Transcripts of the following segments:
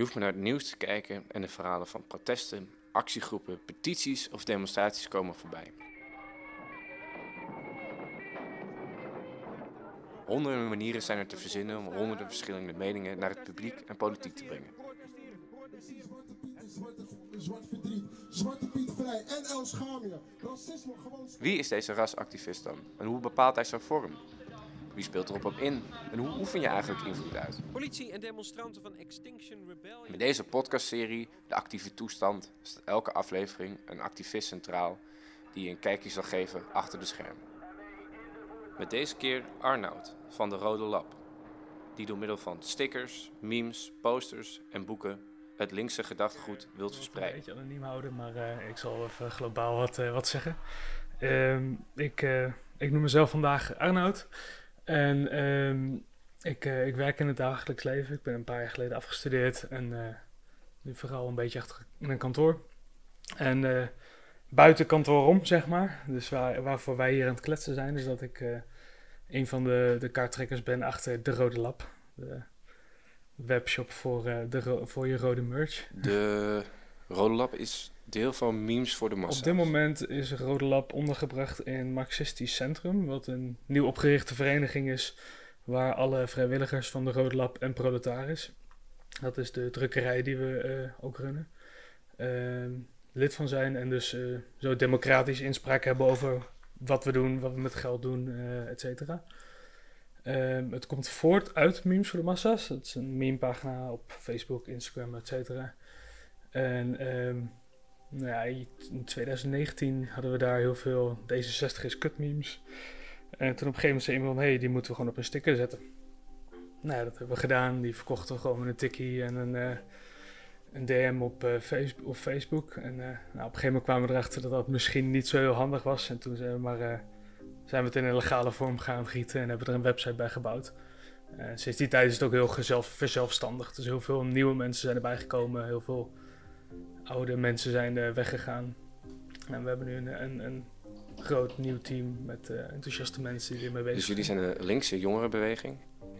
Je hoeft maar naar het nieuws te kijken en de verhalen van protesten, actiegroepen, petities of demonstraties komen voorbij. Honderden manieren zijn er te verzinnen om honderden verschillende meningen naar het publiek en politiek te brengen. Wie is deze rasactivist dan? En hoe bepaalt hij zijn vorm? Wie speelt erop op in? En hoe oefen je eigenlijk invloed uit? Politie en demonstranten van Extinction Rebellion. Met deze podcastserie, De Actieve Toestand, staat elke aflevering een activist centraal die je een kijkje zal geven achter de schermen. Met deze keer Arnoud van de Rode Lab, die door middel van stickers, memes, posters en boeken het linkse gedachtegoed wilt Een verspreiden. beetje anoniem houden, maar eh, ik zal even globaal wat, eh, wat zeggen. Ehm, ik, eh, ik noem mezelf vandaag Arnoud. En ehm, ik, eh, ik werk in het dagelijks leven. Ik ben een paar jaar geleden afgestudeerd. En eh, nu vooral een beetje achter in kantoor. En eh, buiten kantoor om, zeg maar. Dus waar, waarvoor wij hier aan het kletsen zijn, is dat ik een van de, de kaarttrekkers ben achter de Rode Lab. De webshop voor, de, voor je rode merch. De Rode Lab is deel van memes voor de massa. Op dit moment is Rode Lab ondergebracht in Marxistisch Centrum, wat een nieuw opgerichte vereniging is waar alle vrijwilligers van de Rode Lab en Proletaris, dat is de drukkerij die we eh, ook runnen, ehm, lid van zijn en dus eh, zo democratisch inspraak hebben over wat we doen, wat we met geld doen, eh et cetera. Ehm, het komt voort uit Memes voor de Massa's. Het is een memepagina op Facebook, Instagram, et cetera. En nou ja, in 2019 hadden we daar heel veel D66 is kut memes. En toen op een gegeven moment zei iemand hé, hey, die moeten we gewoon op een sticker zetten. Nou ja, dat hebben we gedaan. Die verkochten we gewoon een tikkie en een, eh, een DM op, eh, Facebook, op Facebook. En eh, nou, op een gegeven moment kwamen we erachter dat dat misschien niet zo heel handig was. En toen zijn we, maar, zijn we het in een legale vorm gaan gieten en hebben er een website bij gebouwd. Sinds die tijd is het ook heel gezelf, verzelfstandigd. Dus heel veel nieuwe mensen zijn erbij gekomen. Heel veel oude mensen zijn er weggegaan. En we hebben nu een, een, een groot nieuw team met eh, enthousiaste mensen die ermee bezig Dus jullie zijn een linkse jongerenbeweging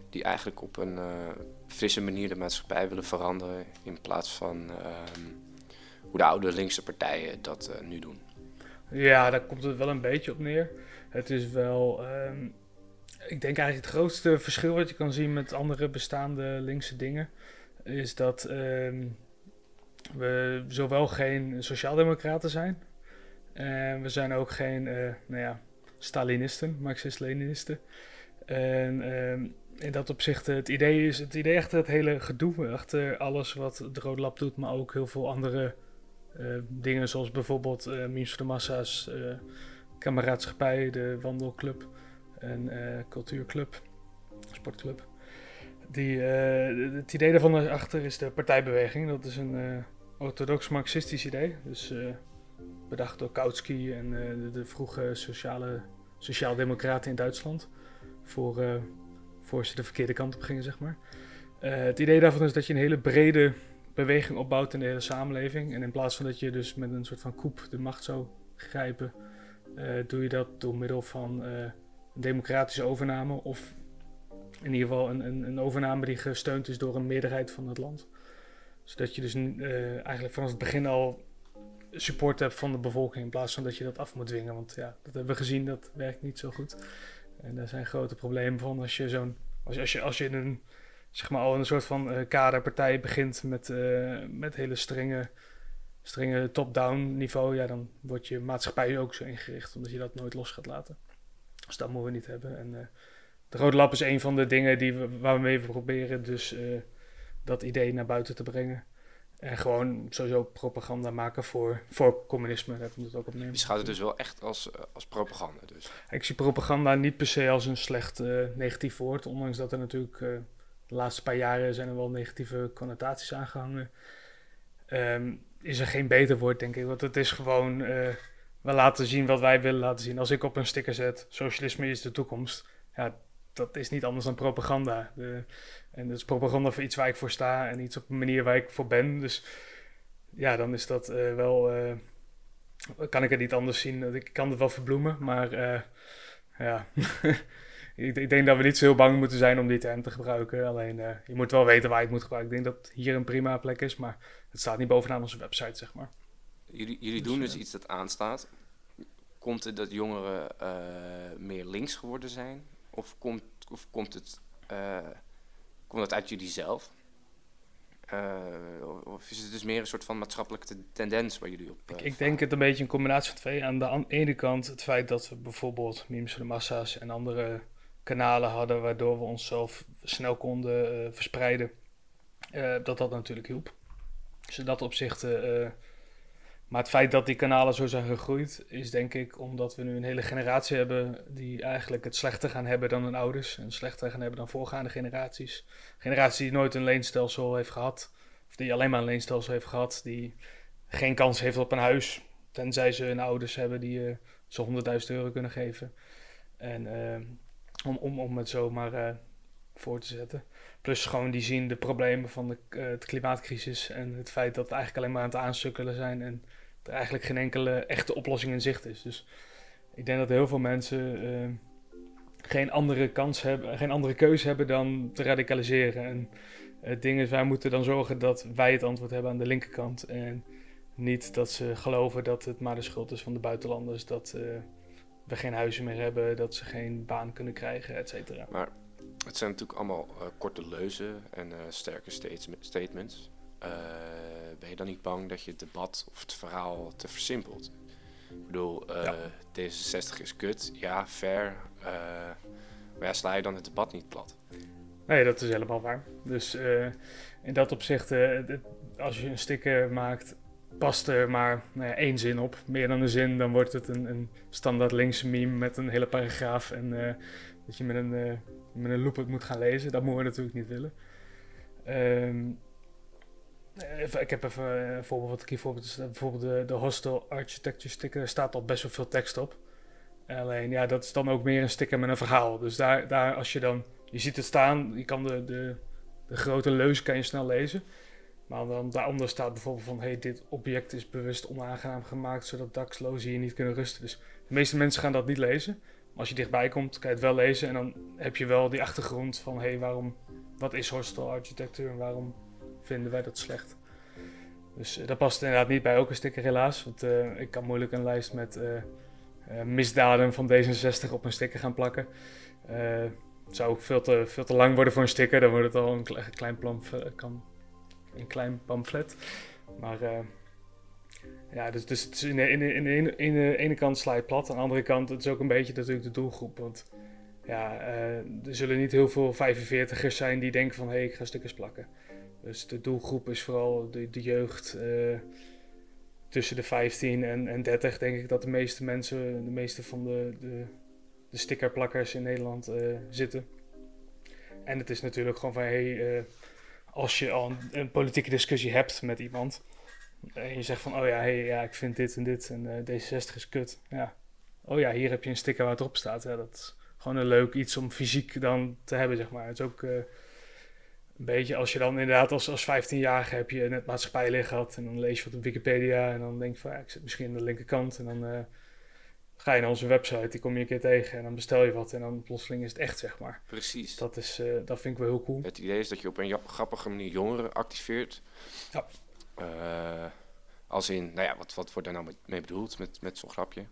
die eigenlijk op een eh, frisse manier de maatschappij willen veranderen in plaats van ehm, hoe de oude linkse partijen dat eh, nu doen. Ja, daar komt het wel een beetje op neer. Het is wel. ehm, ik denk eigenlijk het grootste verschil wat je kan zien met andere bestaande linkse dingen. Is dat ehm, we zowel geen sociaaldemocraten zijn. En we zijn ook geen, eh, nou ja, Stalinisten, Marxist-Leninisten. En ehm, in dat opzicht, het idee is het idee achter het hele gedoe, achter alles wat de Rode Lab doet, maar ook heel veel andere eh, dingen zoals bijvoorbeeld eh Memes voor de Massa's, eh Kameraadschappij, de Wandelclub en eh, Cultuurclub, Sportclub. Die, eh, het idee daarvan achter is de partijbeweging. Dat is een eh, orthodox marxistisch idee. Dus eh, bedacht door Kautsky en eh, de, de vroege sociale, sociaaldemocraten in Duitsland. Voor, eh, voor ze de verkeerde kant op gingen, zeg maar. Het idee daarvan is dat je een hele brede beweging opbouwt in de hele samenleving. En in plaats van dat je dus met een soort van koep de macht zou grijpen, doe je dat door middel van een democratische overname. Of in ieder geval een, een, een overname die gesteund is door een meerderheid van het land. Zodat je dus eh, eigenlijk vanaf het begin al support hebt van de bevolking in plaats van dat je dat af moet dwingen. Want ja, dat hebben we gezien, dat werkt niet zo goed. En daar zijn grote problemen van als je zo'n. Als, als, je, als je in een zeg maar al een soort van eh, kaderpartij begint met, eh, met hele strenge, strenge top-down niveau, ja, dan wordt je maatschappij ook zo ingericht, omdat je dat nooit los gaat laten. Dus dat moeten we niet hebben. En de Rode Lab is een van de dingen die we, waar we proberen dus dat idee naar buiten te brengen. En gewoon sowieso propaganda maken voor, voor communisme. Daar komt het ook op neer. Je schouwt het dus wel echt als, eh, als propaganda. Dus. Ik zie propaganda niet per se als een slecht eh, negatief woord. Ondanks dat er natuurlijk eh, de laatste paar jaren zijn er wel negatieve connotaties aangehangen. Ehm, is er geen beter woord, denk ik. Want het is gewoon, we laten zien wat wij willen laten zien. Als ik op een sticker zet, socialisme is de toekomst. Ja, dat is niet anders dan propaganda. De, en dat is propaganda voor iets waar ik voor sta en iets op een manier waar ik voor ben. Dus ja, dan is dat eh, wel... eh, kan ik het niet anders zien. Ik kan het wel verbloemen, maar eh, ja, ik, ik, denk dat we niet zo heel bang moeten zijn om die term te gebruiken. Alleen je moet wel weten waar je het moet gebruiken. Ik denk dat hier een prima plek is, maar het staat niet bovenaan onze website, zeg maar. Jullie, jullie doen dus iets dat aanstaat. Komt het dat jongeren meer links geworden zijn? Of komt, of komt het komt het uit jullie zelf? Uh, of is het dus meer een soort van maatschappelijke tendens waar jullie op. Uh, ik, ik denk het een beetje een combinatie van twee. Aan de ene kant het feit dat we bijvoorbeeld Memes de Massa's en andere kanalen hadden waardoor we onszelf snel konden verspreiden. dat dat natuurlijk hielp. Dus in dat opzicht maar het feit dat die kanalen zo zijn gegroeid, is denk ik omdat we nu een hele generatie hebben die eigenlijk het slechter gaan hebben dan hun ouders. En slechter gaan hebben dan voorgaande generaties. Generatie die nooit een leenstelsel heeft gehad, of die alleen maar een leenstelsel heeft gehad, die geen kans heeft op een huis. Tenzij ze hun ouders hebben die uh, ze 100.000 euro kunnen geven. En uh, om, om, om het zomaar uh, voor te zetten. Plus gewoon die zien de problemen van de, uh, klimaatcrisis en het feit dat we eigenlijk alleen maar aan het aansukkelen zijn. En er eigenlijk geen enkele echte oplossing in zicht is. Dus ik denk dat heel veel mensen uh, geen andere kans hebben, geen andere keuze hebben dan te radicaliseren. En het ding wij moeten dan zorgen dat wij het antwoord hebben aan de linkerkant. En niet dat ze geloven dat het maar de schuld is van de buitenlanders. Dat uh, we geen huizen meer hebben, dat ze geen baan kunnen krijgen, et cetera. Maar het zijn natuurlijk allemaal uh, korte leuzen en sterke statements. Ben je dan niet bang dat je het debat of het verhaal te versimpelt? Ik bedoel, uh, ja. D66 is kut, ja, fair. Uh, maar ja, sla je dan het debat niet plat? Nee, dat is helemaal waar. Dus in dat opzicht, als je een sticker maakt, past er maar nou ja, één zin op. Meer dan een zin, dan wordt het een, een standaard linkse meme met een hele paragraaf. En dat je met een, met een loop het moet gaan lezen. Dat moeten we natuurlijk niet willen. Um, ik heb even een voorbeeld wat ik hier voorbeeld. Bijvoorbeeld de, de hostel architecture sticker. Daar staat al best wel veel tekst op. Alleen ja, dat is dan ook meer een sticker met een verhaal. Dus daar, daar als je dan. Je ziet het staan, je kan de, de, de grote leus kan je snel lezen. Maar dan daaronder staat bijvoorbeeld van hey, dit object is bewust onaangenaam gemaakt zodat dakslozen hier niet kunnen rusten. Dus de meeste mensen gaan dat niet lezen. Maar als je dichtbij komt, kan je het wel lezen en dan heb je wel die achtergrond van hey, waarom, wat is hostel architectuur en waarom vinden wij dat slecht. Dus uh, dat past inderdaad niet bij elke sticker helaas. Want uh, ik kan moeilijk een lijst met uh, misdaden van D66 op een sticker gaan plakken. het zou ook veel te, veel te lang worden voor een sticker. Dan wordt het al een, klein, kan, een klein pamflet. Maar ja, dus, dus in, de, in, in, in ene kant sla je plat. Aan de andere kant het is ook een beetje natuurlijk de doelgroep. Want ja, er zullen niet heel veel 45ers zijn die denken van... hé, hey, ik ga stickers plakken. Dus de doelgroep is vooral de, de jeugd uh, tussen de 15 en, en 30, denk ik dat de meeste mensen, de meeste van de, de, de stickerplakkers in Nederland uh, zitten. En het is natuurlijk gewoon van, hey, uh, als je al een, politieke discussie hebt met iemand, en je zegt van, oh ja, hey, ja, ik vind dit en dit en D66 is kut. Ja. Oh ja, hier heb je een sticker waar het op staat. Dat is gewoon een leuk iets om fysiek dan te hebben, zeg maar. Het is ook een beetje als je dan inderdaad als, als 15-jarige heb je net maatschappijleer gehad en dan lees je wat op Wikipedia en dan denk je van ja, ik zit misschien aan de linkerkant en dan uh, ga je naar onze website, die kom je een keer tegen en dan bestel je wat en dan plotseling is het echt zeg maar. Precies. Dat, is, uh, dat vind ik wel heel cool. Het idee is dat je op een grappige manier jongeren activeert. Ja. Uh, als in, nou ja, wat, wat wordt daar nou mee bedoeld met, met zo'n grapje?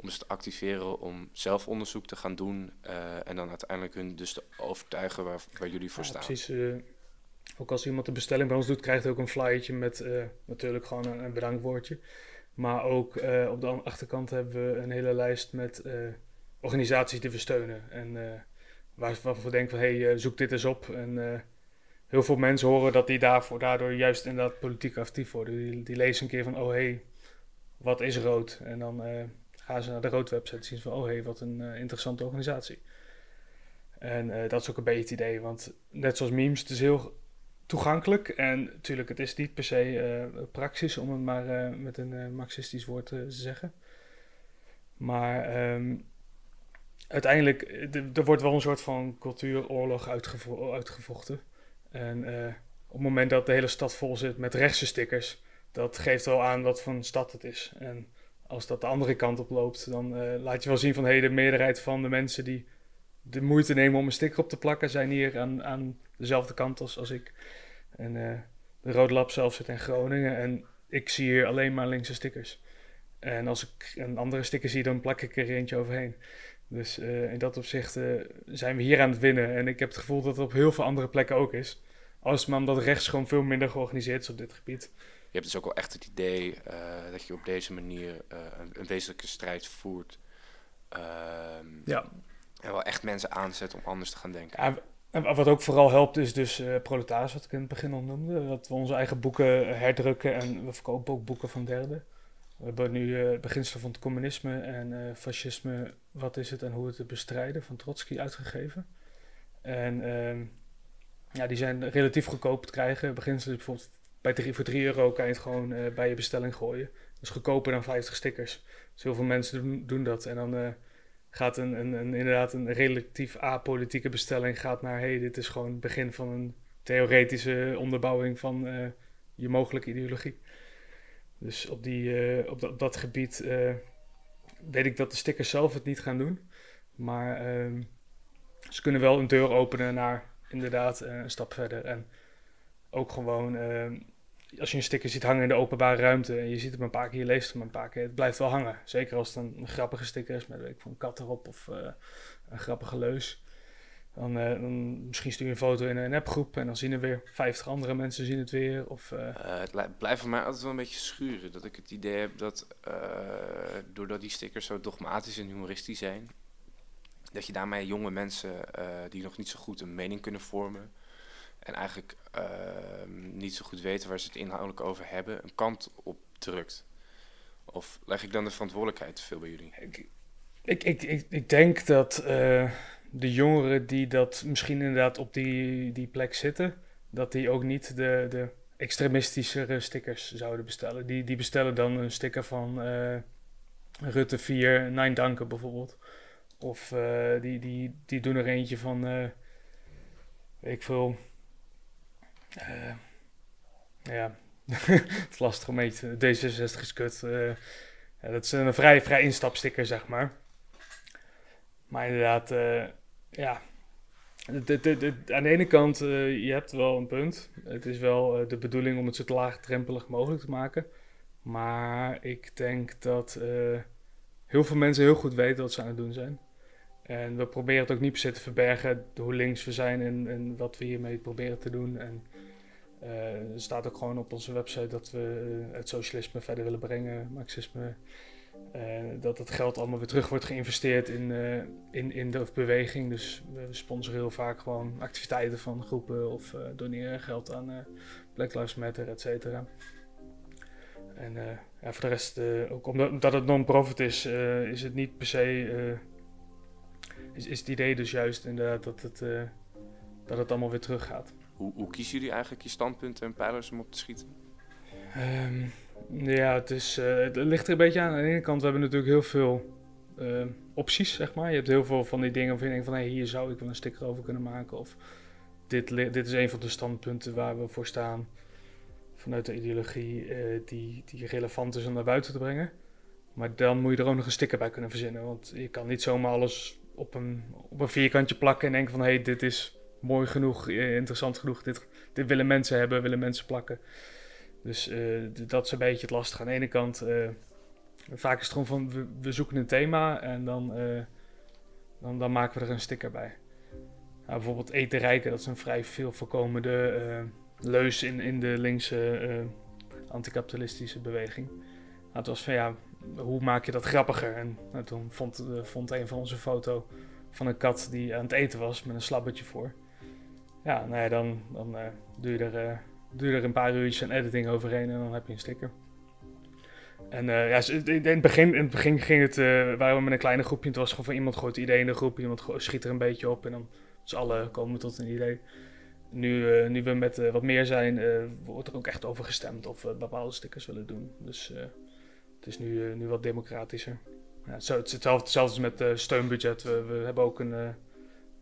om ze te activeren om zelf onderzoek te gaan doen uh, en dan uiteindelijk hun dus te overtuigen waar, waar jullie voor ja, staan. Precies. Ook als iemand een bestelling bij ons doet, krijgt hij ook een flyertje met uh, natuurlijk gewoon een, een, bedankwoordje. Maar ook op de achterkant hebben we een hele lijst met organisaties die we steunen. En waar, waarvan we denken van, hé, hey, zoek dit eens op. En heel veel mensen horen dat die daarvoor, daardoor juist inderdaad politiek actief worden. Die, die lezen een keer van, oh hé, hey, wat is rood? En dan gaan ze naar de rood website zien van, oh hé, hey, wat een interessante organisatie. En dat is ook een beetje het idee, want net zoals memes, het is heel toegankelijk. En natuurlijk, het is niet per se uh, praxis, om het maar met een marxistisch woord te zeggen. Maar um, uiteindelijk, er wordt wel een soort van cultuuroorlog uitgevo uitgevochten. En op het moment dat de hele stad vol zit met rechtse stickers, dat geeft wel aan wat voor een stad het is. En als dat de andere kant op loopt, dan laat je wel zien van hey, de meerderheid van de mensen die de moeite nemen om een sticker op te plakken, zijn hier aan, aan dezelfde kant als, als ik. En uh, de Rode Lab zelf zit in Groningen en ik zie hier alleen maar linkse stickers. En als ik een andere sticker zie, dan plak ik er eentje overheen. Dus uh, in dat opzicht uh, zijn we hier aan het winnen. En ik heb het gevoel dat het op heel veel andere plekken ook is. Als maar omdat rechts gewoon veel minder georganiseerd is op dit gebied. Je hebt dus ook wel echt het idee uh, dat je op deze manier een, een, wezenlijke strijd voert. Ehm, ja. En wel echt mensen aanzet om anders te gaan denken. Ja, en wat ook vooral helpt is dus uh, Proletaris, wat ik in het begin al noemde. Dat we onze eigen boeken herdrukken en we verkopen ook boeken van derden. We hebben nu uh, het beginsel van het communisme en uh, fascisme, wat is het en hoe het te bestrijden, van Trotsky uitgegeven. En uh, ja, die zijn relatief goedkoop te krijgen. Beginsel is bijvoorbeeld bij drie, voor 3 euro kan je het gewoon bij je bestelling gooien. Dat is goedkoper dan 50 stickers. Dus heel veel mensen doen, doen dat. En dan gaat een, een, een, inderdaad een relatief apolitieke bestelling gaat naar... hey, dit is gewoon het begin van een theoretische onderbouwing van je mogelijke ideologie. Dus op, die, uh, op, dat, dat, gebied uh, weet ik dat de stickers zelf het niet gaan doen. Maar uh, ze kunnen wel een deur openen naar inderdaad een stap verder. En ook gewoon, ehm, als je een sticker ziet hangen in de openbare ruimte en je ziet hem een paar keer, je leest hem een paar keer, het blijft wel hangen. Zeker als het een, grappige sticker is met een kat erop of eh, een grappige leus. Dan, uh, dan, misschien stuur je een foto in een appgroep en dan zien er weer 50 andere mensen zien het weer. Of. Uh, het blijft voor mij altijd wel een beetje schuren. Dat ik het idee heb dat doordat die stickers zo dogmatisch en humoristisch zijn, dat je daarmee jonge mensen die nog niet zo goed een mening kunnen vormen en eigenlijk niet zo goed weten waar ze het inhoudelijk over hebben, een kant op drukt. Of leg ik dan de verantwoordelijkheid te veel bij jullie? Ik, ik, ik, ik, denk dat de jongeren die dat misschien inderdaad op die, die plek zitten, dat die ook niet de, de extremistischere stickers zouden bestellen. Die, die bestellen dan een sticker van uh, Rutte 4, Nine bijvoorbeeld. Of uh, die, die, die doen er eentje van, ik veel. Ja, het is lastig om een D66 is kut. ja, dat is een vrij, vrij instapsticker, zeg maar. Maar inderdaad, ja. Aan de ene kant, je hebt wel een punt. Het is wel de bedoeling om het zo laagdrempelig mogelijk te maken. Maar ik denk dat heel veel mensen heel goed weten wat ze aan het doen zijn. En we proberen het ook niet per se te verbergen hoe links we zijn en, en wat we hiermee proberen te doen. En er staat ook gewoon op onze website dat we het socialisme verder willen brengen, marxisme uh, dat het geld allemaal weer terug wordt geïnvesteerd in, in, in de beweging. Dus we sponsoren heel vaak gewoon activiteiten van groepen of doneren geld aan Black Lives Matter, et cetera. En voor de rest, ook omdat het non-profit is, is het niet per se. is, is het idee dus juist inderdaad dat het, dat het allemaal weer terug gaat. Hoe, hoe kiezen jullie eigenlijk je standpunten en pijlers om op te schieten? Um, ja, het, is, uh, het ligt er een beetje aan. Aan de ene kant, we hebben natuurlijk heel veel uh, opties, zeg maar. Je hebt heel veel van die dingen waarvan je denkt van... Hey, hier zou ik wel een sticker over kunnen maken. Of dit, dit is een van de standpunten waar we voor staan... vanuit de ideologie uh, die, die relevant is om naar buiten te brengen. Maar dan moet je er ook nog een sticker bij kunnen verzinnen. Want je kan niet zomaar alles op een, op een vierkantje plakken... en denken van, hé, hey, dit is mooi genoeg, interessant genoeg. Dit, dit willen mensen hebben, willen mensen plakken. Dus uh, dat is een beetje het lastige. Aan de ene kant, uh, vaak is het gewoon van we, we zoeken een thema en dan, dan, dan, maken we er een sticker bij. Bijvoorbeeld eten rijken, dat is een vrij veel voorkomende leus in, in de linkse anticapitalistische beweging. Nou, het was van ja, hoe maak je dat grappiger? En nou, toen vond, vond een van onze foto van een kat die aan het eten was met een slabbertje voor. Ja, nou ja, dan, dan doe je er je er een paar uurtjes een editing overheen en dan heb je een sticker. En uh, ja, in het begin, in het begin ging het, uh, waren we met een kleine groepje. Het was gewoon van iemand gooit idee in de groep, iemand schiet er een beetje op en dan z'n allen komen tot een idee. Nu, uh, nu we met wat meer zijn, wordt er ook echt over gestemd of we bepaalde stickers willen doen. Dus het is nu, nu wat democratischer. Ja, is hetzelfde, hetzelfde met steunbudget. We, we, hebben ook een,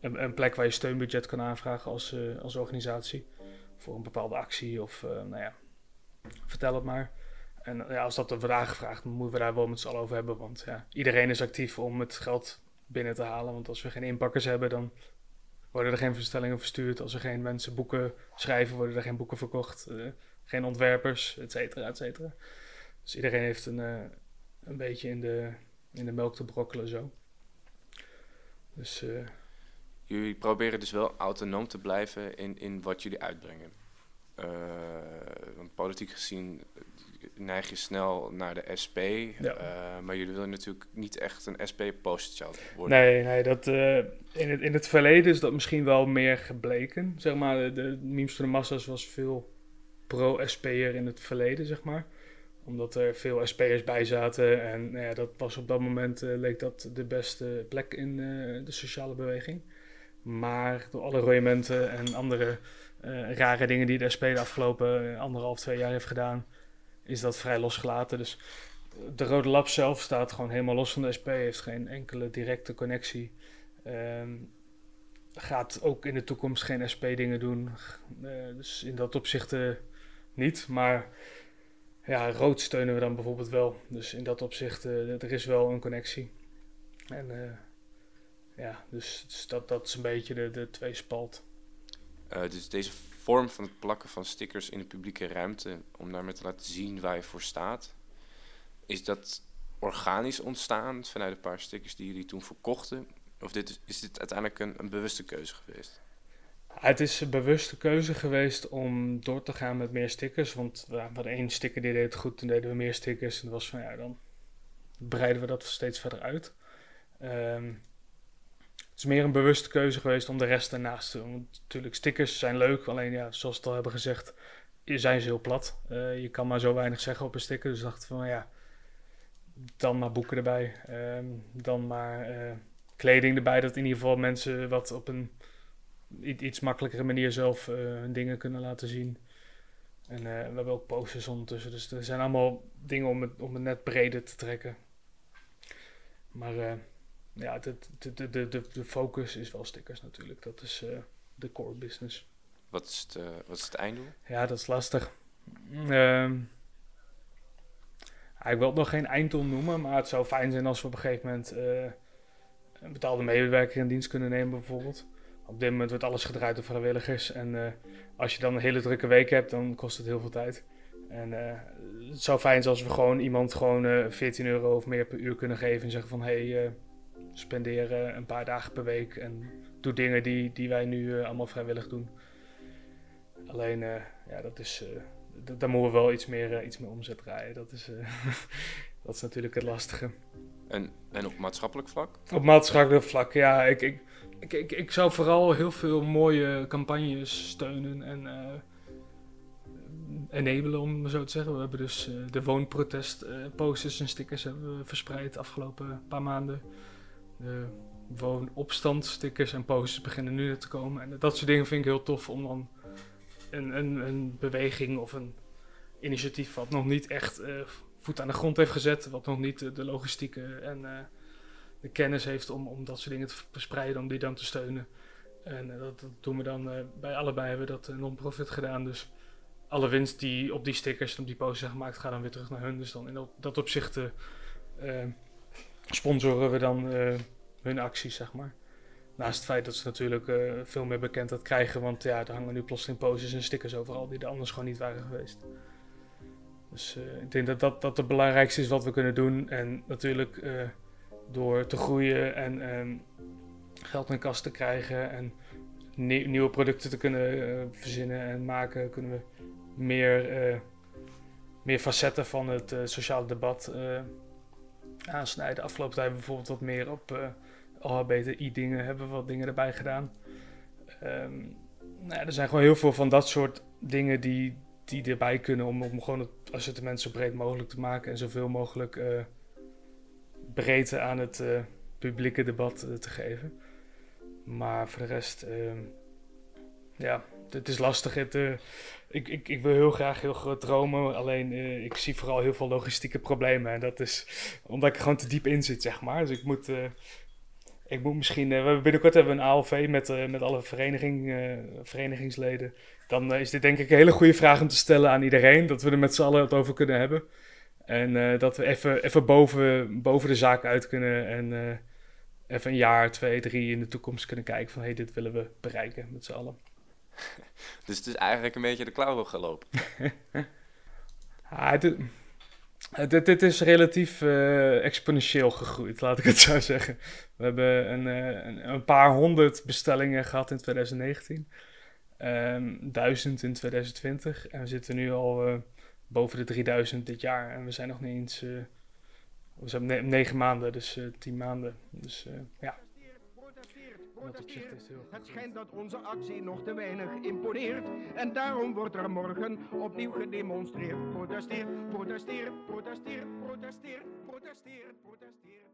een, een, plek waar je steunbudget kan aanvragen als, als organisatie voor een bepaalde actie of uh, nou ja, vertel het maar. En ja, als dat wordt aangevraagd, moeten we daar wel met z'n allen over hebben. Want ja, iedereen is actief om het geld binnen te halen. Want als we geen inpakkers hebben, dan worden er geen verstellingen verstuurd. Als er geen mensen boeken schrijven, worden er geen boeken verkocht. Uh, geen ontwerpers, et cetera, et cetera. Dus iedereen heeft een, een beetje in de, in de melk te brokkelen zo. Dus... jullie proberen dus wel autonoom te blijven in, in wat jullie uitbrengen. want politiek gezien neig je snel naar de SP. Ja. Uh, maar jullie willen natuurlijk niet echt een SP-posterchild worden. Nee, nee dat, uh, in, het, in het verleden is dat misschien wel meer gebleken. Zeg maar, de, de memes voor de massa's was veel pro-SP'er in het verleden, zeg maar. Omdat er veel SP'ers bij zaten. En nou ja, dat was op dat moment, uh, leek dat de beste plek in de sociale beweging. Maar door alle royementen en andere rare dingen die de SP de afgelopen anderhalf, twee jaar heeft gedaan is dat vrij losgelaten. Dus de Rode Lab zelf staat gewoon helemaal los van de SP, heeft geen enkele directe connectie. Um, gaat ook in de toekomst geen SP-dingen doen. Dus in dat opzicht niet. Maar ja, rood steunen we dan bijvoorbeeld wel. Dus in dat opzicht, er is wel een connectie. En ja, dus, dus, dat, dat is een beetje de, de twee spalt. dus deze vorm van het plakken van stickers in de publieke ruimte, om daarmee te laten zien waar je voor staat, is dat organisch ontstaan vanuit een paar stickers die jullie toen verkochten? Of dit, is dit uiteindelijk een, een bewuste keuze geweest? Het is een bewuste keuze geweest om door te gaan met meer stickers. Want we hadden één sticker die deed het goed, toen deden we meer stickers. En dat was van ja, dan breiden we dat steeds verder uit. Um, het is meer een bewuste keuze geweest om de rest ernaast te doen. Natuurlijk, stickers zijn leuk, alleen ja, zoals we al hebben gezegd, zijn ze heel plat. Uh, je kan maar zo weinig zeggen op een sticker. Dus dacht van ja, dan maar boeken erbij. Um, dan maar uh, kleding erbij, dat in ieder geval mensen wat op een iets makkelijkere manier zelf uh, hun dingen kunnen laten zien. En we hebben ook posters ondertussen. Dus er zijn allemaal dingen om het, om het net breder te trekken. Maar ja, de, de, de, de, de focus is wel stickers natuurlijk. Dat is uh, de core business. Wat is, het, uh, wat is het einddoel? Ja, dat is lastig. Uh, ik wil het nog geen einddoel noemen, maar het zou fijn zijn als we op een gegeven moment uh, een betaalde medewerker in dienst kunnen nemen bijvoorbeeld. Op dit moment wordt alles gedraaid door vrijwilligers. En als je dan een hele drukke week hebt, dan kost het heel veel tijd. En het zou fijn zijn als we gewoon iemand gewoon 14 euro of meer per uur kunnen geven en zeggen van hé, hey, spenderen een paar dagen per week en doe dingen die, die wij nu uh, allemaal vrijwillig doen. Alleen, uh, ja, dat is, uh, daar moeten we wel iets meer, iets meer omzet draaien. Dat is, dat is natuurlijk het lastige. En, en op maatschappelijk vlak? Op maatschappelijk vlak, ja. Ik, ik, ik, ik, ik zou vooral heel veel mooie campagnes steunen en enabelen, om zo te zeggen. We hebben dus de woonprotest posters en stickers hebben we verspreid de afgelopen paar maanden. De woonopstandstickers en posters beginnen nu te komen. En dat soort dingen vind ik heel tof om dan een, een, een beweging of een initiatief wat nog niet echt uh, voet aan de grond heeft gezet, wat nog niet de logistieke en uh, de kennis heeft om, om dat soort dingen te verspreiden, om die dan te steunen. En dat, doen we dan bij allebei hebben we dat non-profit gedaan. Dus alle winst die op die stickers en op die posters zijn gemaakt, gaat dan weer terug naar hun. Dus dan in dat, dat opzicht sponsoren we dan uh, hun acties, zeg maar. Naast het feit dat ze natuurlijk uh, veel meer bekendheid krijgen, want ja, er hangen nu plotseling posters en stickers overal die er anders gewoon niet waren geweest. Dus uh, ik denk dat, dat dat het belangrijkste is wat we kunnen doen. En natuurlijk door te groeien en geld in kast te krijgen en nie nieuwe producten te kunnen verzinnen en maken, kunnen we meer, meer facetten van het sociale debat aansnijden. Afgelopen tijd bijvoorbeeld wat meer op uh, eh, LHBTI-dingen hebben we wat dingen erbij gedaan. Um, nou er zijn gewoon heel veel van dat soort dingen die, die erbij kunnen om, om gewoon het assortiment zo breed mogelijk te maken en zoveel mogelijk uh, breedte aan het uh, publieke debat te geven. Maar voor de rest, ehm, ja, het is lastig. Het, ik, ik, ik wil heel graag heel groot dromen. Alleen uh, ik zie vooral heel veel logistieke problemen. En dat is omdat ik gewoon te diep in zit, zeg maar. Dus ik moet, uh, ik moet misschien. We binnenkort hebben een ALV met, met alle vereniging, verenigingsleden. Dan is dit denk ik een hele goede vraag om te stellen aan iedereen. Dat we er met z'n allen het over kunnen hebben. En dat we even, even boven, boven de zaak uit kunnen. En even een jaar, twee, drie in de toekomst kunnen kijken van hé, hey, dit willen we bereiken met z'n allen. Dus het is eigenlijk een beetje de klauwen gelopen. ah, dit, is relatief uh, exponentieel gegroeid, laat ik het zo zeggen. We hebben een, uh, een, paar honderd bestellingen gehad in 2019. Um, duizend in 2020. En we zitten nu al uh, boven de 3000 dit jaar. En we zijn nog niet eens. We zijn ne negen maanden, dus tien maanden. Dus ja. Het schijnt dat onze actie nog te weinig imponeert. En daarom wordt er morgen opnieuw gedemonstreerd. Protesteer, protesteer, protesteer, protesteer, protesteer, protesteer.